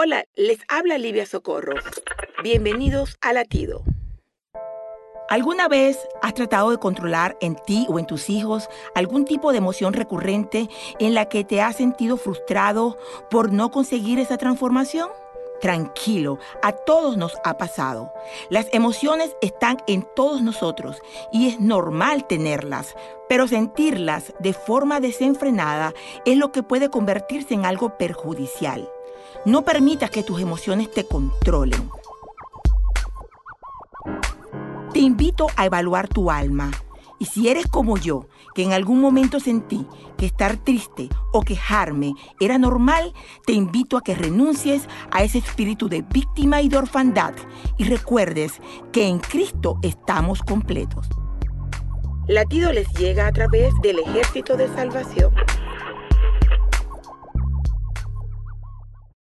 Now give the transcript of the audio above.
Hola, les habla Livia Socorro. Bienvenidos a Latido. ¿Alguna vez has tratado de controlar en ti o en tus hijos algún tipo de emoción recurrente en la que te has sentido frustrado por no conseguir esa transformación? Tranquilo, a todos nos ha pasado. Las emociones están en todos nosotros y es normal tenerlas, pero sentirlas de forma desenfrenada es lo que puede convertirse en algo perjudicial. No permitas que tus emociones te controlen. Te invito a evaluar tu alma. Y si eres como yo, que en algún momento sentí que estar triste o quejarme era normal, te invito a que renuncies a ese espíritu de víctima y de orfandad y recuerdes que en Cristo estamos completos. Latido les llega a través del ejército de salvación.